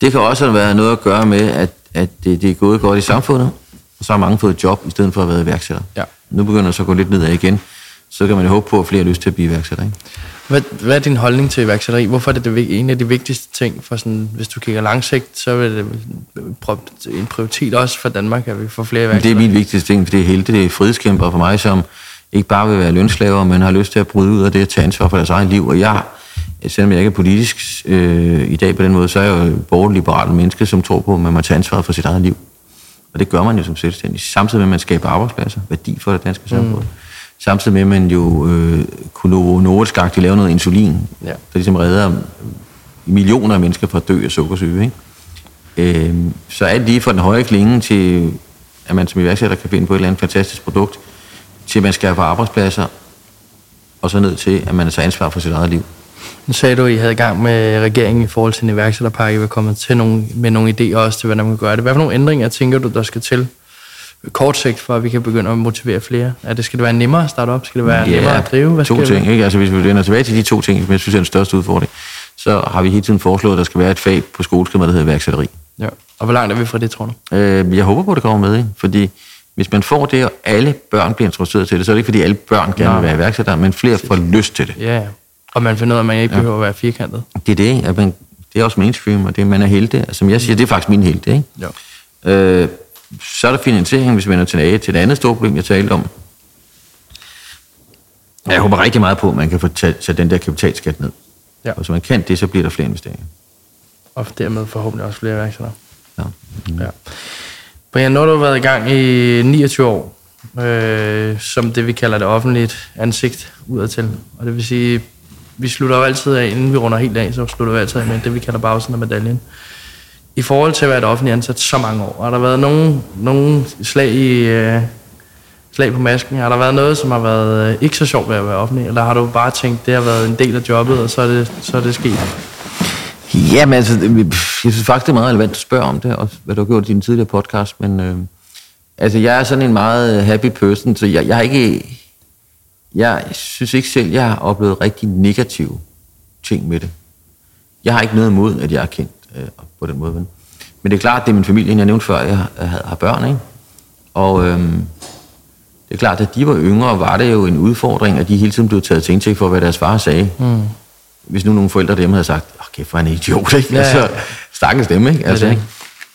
det kan også være noget at gøre med, at, at det, det er gået godt i samfundet, og så har mange fået job, i stedet for at være iværksætter. Ja. Nu begynder det så at gå lidt nedad igen, så kan man jo håbe på, at flere har lyst til at blive iværksætter, ikke? Hvad, hvad er din holdning til iværksætteri? Hvorfor er det, det en af de vigtigste ting for sådan, hvis du kigger langsigt, så er det en prioritet også for Danmark, at vi får flere Men det er iværksættere. min vigtigste ting, for det er helte, det er frihedskæmper for mig, som ikke bare vil være lønslaver, men har lyst til at bryde ud af det at tage ansvar for deres eget liv. Og jeg, selvom jeg ikke er politisk øh, i dag på den måde, så er jeg jo borgerliberal menneske, som tror på, at man må tage ansvar for sit eget liv. Og det gør man jo som selvstændig. Samtidig med, at man skaber arbejdspladser, værdi for det danske samfund. Mm. Samtidig med, at man jo øh, kunne Nordisk lave noget insulin, Ja. der ligesom redder millioner af mennesker fra at dø af sukkersyge. Ikke? Øh, så alt lige fra den høje klinge til, at man som iværksætter kan finde på et eller andet fantastisk produkt, til at man skal have arbejdspladser, og så ned til, at man tager ansvar for sit eget liv. Nu sagde du, at I havde i gang med regeringen i forhold til en iværksætterpakke. I var kommet til nogle, med nogle idéer også til, hvordan man kan gøre det. Hvad for nogle ændringer tænker du, der skal til kort sigt, for at vi kan begynde at motivere flere? Er det, skal det være nemmere at starte op? Skal det være nemmere at drive? Hvad to ting. Ikke? Altså, hvis vi vender tilbage til de to ting, som jeg synes er den største udfordring, så har vi hele tiden foreslået, at der skal være et fag på skoleskemaet, der hedder iværksætteri. Ja. Og hvor langt er vi fra det, tror du? Øh, jeg håber på, at det kommer med, ikke? fordi hvis man får det, og alle børn bliver introduceret til det, så er det ikke, fordi alle børn gerne vil være iværksættere, men flere får lyst til det. Ja, ja. Og man finder ud af, at man ikke behøver at være firkantet. Det er det, at man, det er også mainstream, og det man er helte. Som jeg siger, det er faktisk min helte. Ikke? Jo. Øh, så er der finansiering, hvis vi vender tilbage til det andet store problem, jeg talte om. Jeg håber rigtig meget på, at man kan få taget den der kapitalskat ned. Ja. Og hvis man kan det, så bliver der flere investeringer. Og dermed forhåbentlig også flere iværksættere. Ja. Ja. Brian, har du været i gang i 29 år, øh, som det, vi kalder det offentligt ansigt udadtil. Og det vil sige, vi slutter jo altid af, inden vi runder helt af, så slutter vi altid af med det, vi kalder bagsiden af medaljen. I forhold til at være et offentligt ansat så mange år, har der været nogen, nogen slag, i, øh, slag på masken? Har der været noget, som har været øh, ikke så sjovt ved at være offentlig? Eller har du bare tænkt, det har været en del af jobbet, og så er det, så er det sket? Jamen altså, det- jeg synes faktisk, det er meget relevant at spørge om det, og hvad du har gjort i din tidligere podcast, men øh, altså, jeg er sådan en meget øh, happy person, så jeg, jeg har ikke, jeg synes ikke selv, jeg har oplevet rigtig negative ting med det. Jeg har ikke noget imod, at jeg er kendt øh, på den måde. Men, men det er klart, det er min familie, jeg nævnte før, jeg har, har, børn, ikke? Og øhm, det er klart, at de var yngre, var det jo en udfordring, at de hele tiden blev taget til indtægt for, hvad deres far sagde. Mm. Hvis nu nogle forældre dem havde sagt, åh kæft, hvor er en idiot, ikke? Ja, Ja. Altså, stakkels dem, ikke? Altså, ikke?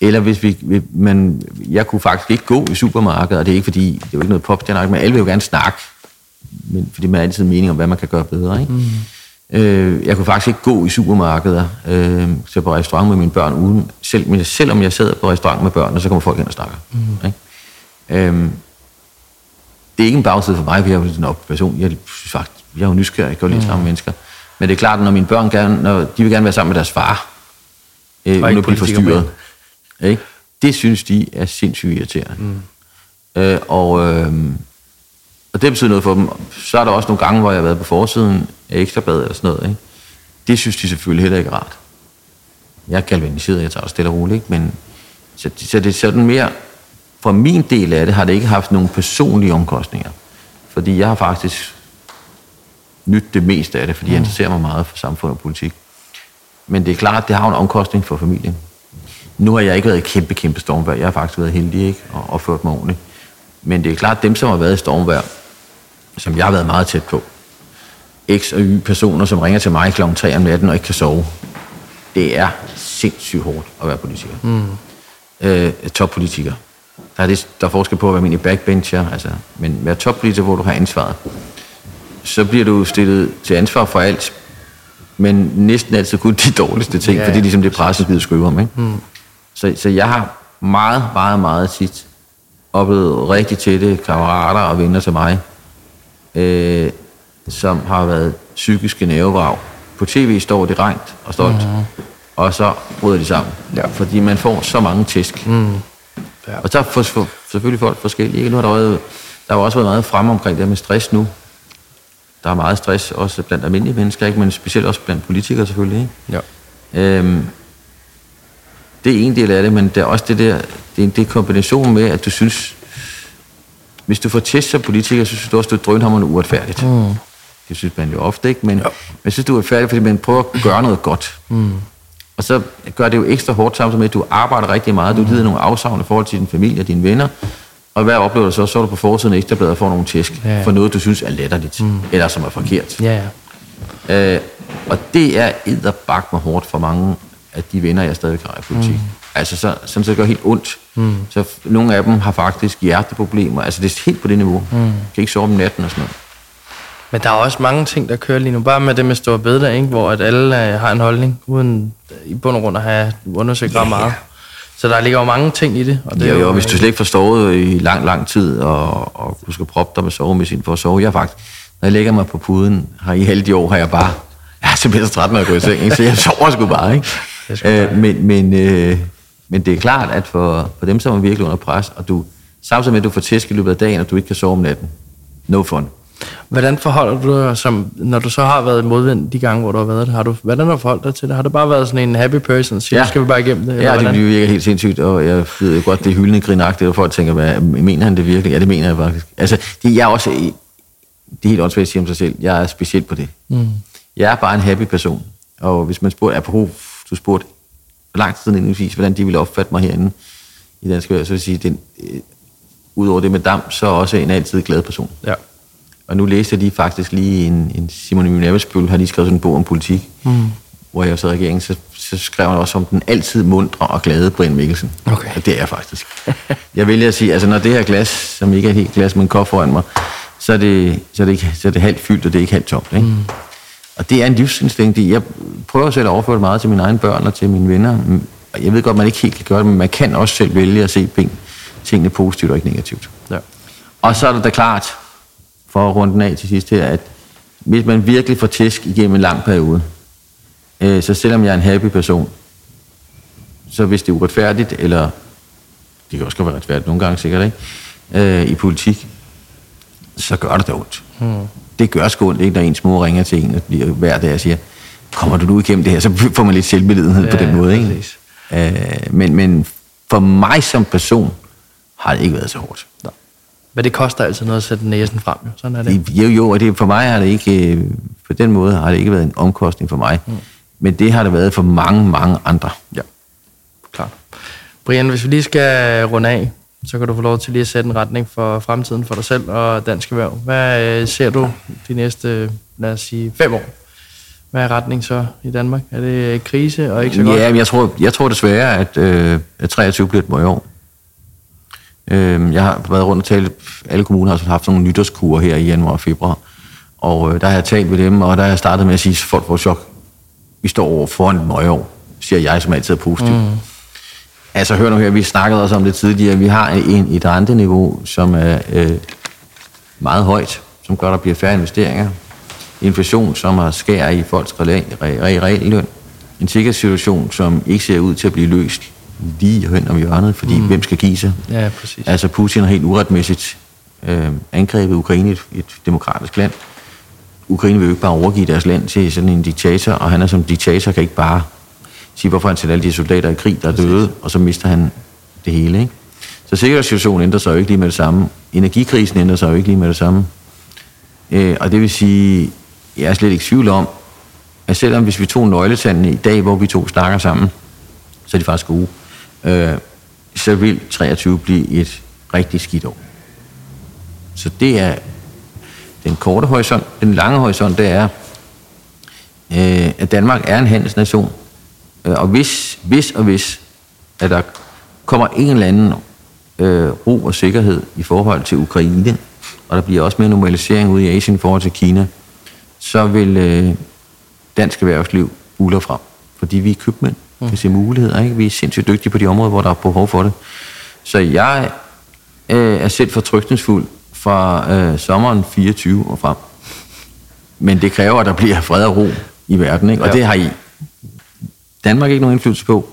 Eller hvis vi, vi- man, jeg kunne faktisk ikke gå i supermarkedet, og det er ikke fordi, det er jo ikke noget popstjernak, men alle vil jo gerne snakke, men, fordi man har altid en mening om, hvad man kan gøre bedre, ikke? Mm. Øh, jeg kunne faktisk ikke gå i supermarkeder, øh, så på restaurant med mine børn, uden, selv, men selvom jeg sad på restaurant med børnene, så kommer folk ind og snakker. Mm. Ikke? Øhm, det er ikke en bagside for mig, for jeg er en person. Jeg synes faktisk, jeg er jo nysgerrig, jeg kan jo lide sammen med mennesker. Men det er klart, når mine børn gerne, når de vil gerne være sammen med deres far, øh, uden at blive forstyrret. Ikke? Det synes de er sindssygt irriterende. Mm. Øh, og, øh, og det betyder noget for dem. Så er der også nogle gange, hvor jeg har været på forsiden af ekstrabladet eller sådan noget. Ikke? Det synes de selvfølgelig heller ikke er rart. Jeg er galvaniseret, jeg tager det stille og roligt, ikke? men så, så det er sådan mere, for min del af det, har det ikke haft nogen personlige omkostninger. Fordi jeg har faktisk nyt det meste af det, fordi jeg interesserer mig meget for samfund og politik. Men det er klart, det har en omkostning for familien. Nu har jeg ikke været i kæmpe, kæmpe stormvejr. Jeg har faktisk været heldig ikke? og opført mig ordentligt. Men det er klart, dem, som har været i stormvejr, som jeg har været meget tæt på, X og Y personer, som ringer til mig kl. 3 om natten og ikke kan sove, det er sindssygt hårdt at være politiker. Mm. Øh, toppolitiker. Der er, det, der er forskel på at være min i backbencher, altså, men være toppolitiker, hvor du har ansvaret. Så bliver du stillet til ansvar for alt, men næsten altid kun de dårligste ting, Ja, fordi ja. det er ligesom det pressen gider skrive om. Ikke? Mm. Så, så jeg har meget, meget, meget tit oplevet rigtig tætte kammerater og venner til mig, øh, som har været psykiske nervevrag. På tv står de rent og stolt, mm-hmm. og så bryder de sammen. Ja. Fordi man får så mange tæsk. Mm. Ja. Og så er for, selvfølgelig folk forskellige. Ikke? Nu har der, været, der har også været meget fremme omkring det med stress nu. Der er meget stress, også blandt almindelige mennesker, ikke? men specielt også blandt politikere selvfølgelig. Ikke? Ja. Øhm, det er en del af det, men det er også det der, det er, det er kombinationen med, at du synes, hvis du får test som politiker, så synes du også, du er drønhammerne uretfærdigt. Mm. Det synes man jo ofte ikke, men, men jeg synes, du er uretfærdigt, fordi man prøver at gøre noget godt. Mm. Og så gør det jo ekstra hårdt samtidig med, at du arbejder rigtig meget, du lider nogle afsavn i forhold til din familie og dine venner, og hvad oplever du så? Så er du på forsiden af Ekstrabladet og får nogle tæsk Ja. for noget, du synes er letterligt, mm. eller som er forkert. Ja, ja. Øh, og det er edderbak med hårdt for mange af de venner, jeg stadig har i politik. Mm. Altså, så, sådan, så det gør helt ondt. Mm. Så nogle af dem har faktisk hjerteproblemer. Altså, det er helt på det niveau. Mm. Kan ikke sove om natten og sådan noget. Men der er også mange ting, der kører lige nu. Bare med det med store bedre, ikke? hvor at alle øh, har en holdning, uden øh, i bund og grund at have undersøgt ret meget. Så der ligger jo mange ting i det. Og det er jo, jo, hvis du slet ikke får sovet i lang, lang tid, og, og du skal proppe dig med sovemedicin for at sove. Jeg faktisk, når jeg lægger mig på puden, har i alle de år, har jeg bare, [laughs] jeg er simpelthen så træt, når jeg går i seng, ikke? så jeg sover sgu bare, ikke? Sgu Øh, men, men, øh, men det er klart, at for, for dem, som er virkelig under pres, og du, samtidig med, at du får tæsk i løbet af dagen, og du ikke kan sove om natten, no fun. Hvordan forholder du dig, som, når du så har været modvind de gange, hvor du har været det? Har du, hvordan har du forholdt dig til det? Har det bare været sådan en happy person, siger, ja. skal vi bare igennem det? Ja, det virker helt sindssygt, og jeg ved jo godt, det er hyldende grinagtigt, og folk tænker, hvad, mener han det virkelig? Ja, det mener jeg faktisk. Altså, det, jeg er også, det er helt åndssvagt at sige om sig selv, jeg er speciel på det. Mm. Jeg er bare en happy person, og hvis man spurgte, apropos, du spurgte, lang tid siden hvordan de ville opfatte mig herinde i Dansk så vil jeg sige, den, øh, udover det med dam, så er også en altid glad person. Ja. Og nu læste jeg lige faktisk lige en, en Simon Emil Abelsbøl har lige skrevet sådan en bog om politik, mm. hvor jeg sad i regeringen, så, så skrev han også om den altid mundre og glade Brian Mikkelsen. Okay. Og det er jeg faktisk. jeg vælger at sige, altså når det her glas, som ikke er et helt glas, men en kop foran mig, så er det, så er det, ikke, så er det halvt fyldt, og det er ikke halvt tomt. Ikke? Mm. Og det er en livsinstinkt. i- Jeg prøver selv at overføre det meget til mine egne børn og til mine venner. Jeg ved godt, man ikke helt kan gøre det, men man kan også selv vælge at se ting- tingene positivt og ikke negativt. ja. Og så er det da klart, for at runde den af til sidst her, at hvis man virkelig får tæsk igennem en lang periode, øh, så selvom jeg er en happy person, så hvis det er uretfærdigt, eller det kan også godt være retfærdigt nogle gange sikkert, ikke? Øh, i politik, så gør det da ondt. Hmm. Det gør sgu ondt, ikke, når ens mor ringer til en og bliver hver dag og siger, kommer du nu igennem det her, så får man lidt selvbelidenhed ja, på den måde. Ikke? præcis. Øh, men, men for mig som person har det ikke været så hårdt. Nå. Men det koster altid noget at sætte næsen frem, jo. Sådan er det. Jo, jo, og det, for mig har det ikke, øh, på den måde har det ikke været en omkostning for mig. Mm. Men det har det været for mange, mange andre. Ja, klart. Brian, hvis vi lige skal runde af, så kan du få lov til lige at sætte en retning for fremtiden for dig selv og Dansk Erhverv. Hvad øh, ser du de næste, lad os sige, fem år? Hvad er retning så i Danmark? Er det krise og ikke så godt? Ja, men jeg tror, jeg tror desværre, at, øh, at 23 bliver et møgår. Øh, jeg har været rundt og talt, alle kommuner har haft nogle nytårskurer her i januar og februar. Og øh, der har jeg talt med dem, og der har jeg startet med at sige, at folk får chok. Vi står over foran et møgår, siger jeg, som altid er positiv. Mm. Altså, hør nu her, vi snakkede også om det tidligere. Vi har en, et renteniveau, som er øh, meget højt, som gør, at der bliver færre investeringer. Inflation, som har skær i folks realløn. En sikkerhedssituation, som ikke ser ud til at blive løst lige hen om hjørnet, fordi mm. hvem skal give sig? Ja, præcis. Altså Putin har helt uretmæssigt øh, angrebet Ukraine, et, et demokratisk land. Ukraine vil jo ikke bare overgive deres land til sådan en diktator, og han er som diktator kan ikke bare sige, hvorfor han sætter alle de soldater i krig, der er døde, og så mister han det hele. Ikke? Så sikkerhedssituationen ændrer sig jo ikke lige med det samme. Energikrisen ændrer sig jo ikke lige med det samme. Øh, og det vil sige, jeg er slet ikke tvivl om, at selvom hvis vi tog nøgletandene i dag, hvor vi to snakker sammen, så er de faktisk gode, øh, så vil 23 blive et rigtig skidt år. Så det er den korte horisont. Den lange horisont, det er, øh, at Danmark er en handelsnation. Øh, og hvis, hvis og hvis, at der kommer en eller anden øh, ro og sikkerhed i forhold til Ukraine, og der bliver også mere normalisering ude i Asien i forhold til Kina, så vil øh, dansk erhvervsliv buler frem. Fordi vi er købmænd. Mm. Vi ser muligheder. Ikke? Vi er sindssygt dygtige på de områder, hvor der er behov for det. Så jeg øh, er selv fortrykningsfuld fra øh, sommeren 24 og frem. Men det kræver, at der bliver fred og ro i verden. Ikke? Og ja. det har I Danmark ikke nogen indflydelse på.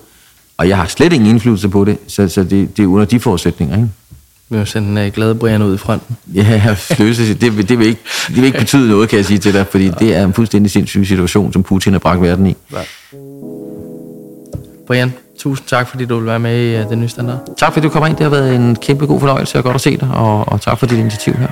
Og jeg har slet ingen indflydelse på det, så, så det, det er under de forudsætninger. Ikke? Vi vil sende en uh, glade Brian ud i fronten. Ja, [laughs] sløse, det, det, vil ikke, det vil ikke betyde noget, kan jeg sige til dig, fordi det er en fuldstændig sindssyg situation, som Putin har bragt verden i. Ja. Brian, tusind tak, fordi du vil være med i øh, Den Nye Standard. Tak, fordi du kom ind. Det har været en kæmpe god fornøjelse og godt at se dig, og, og tak for dit initiativ her.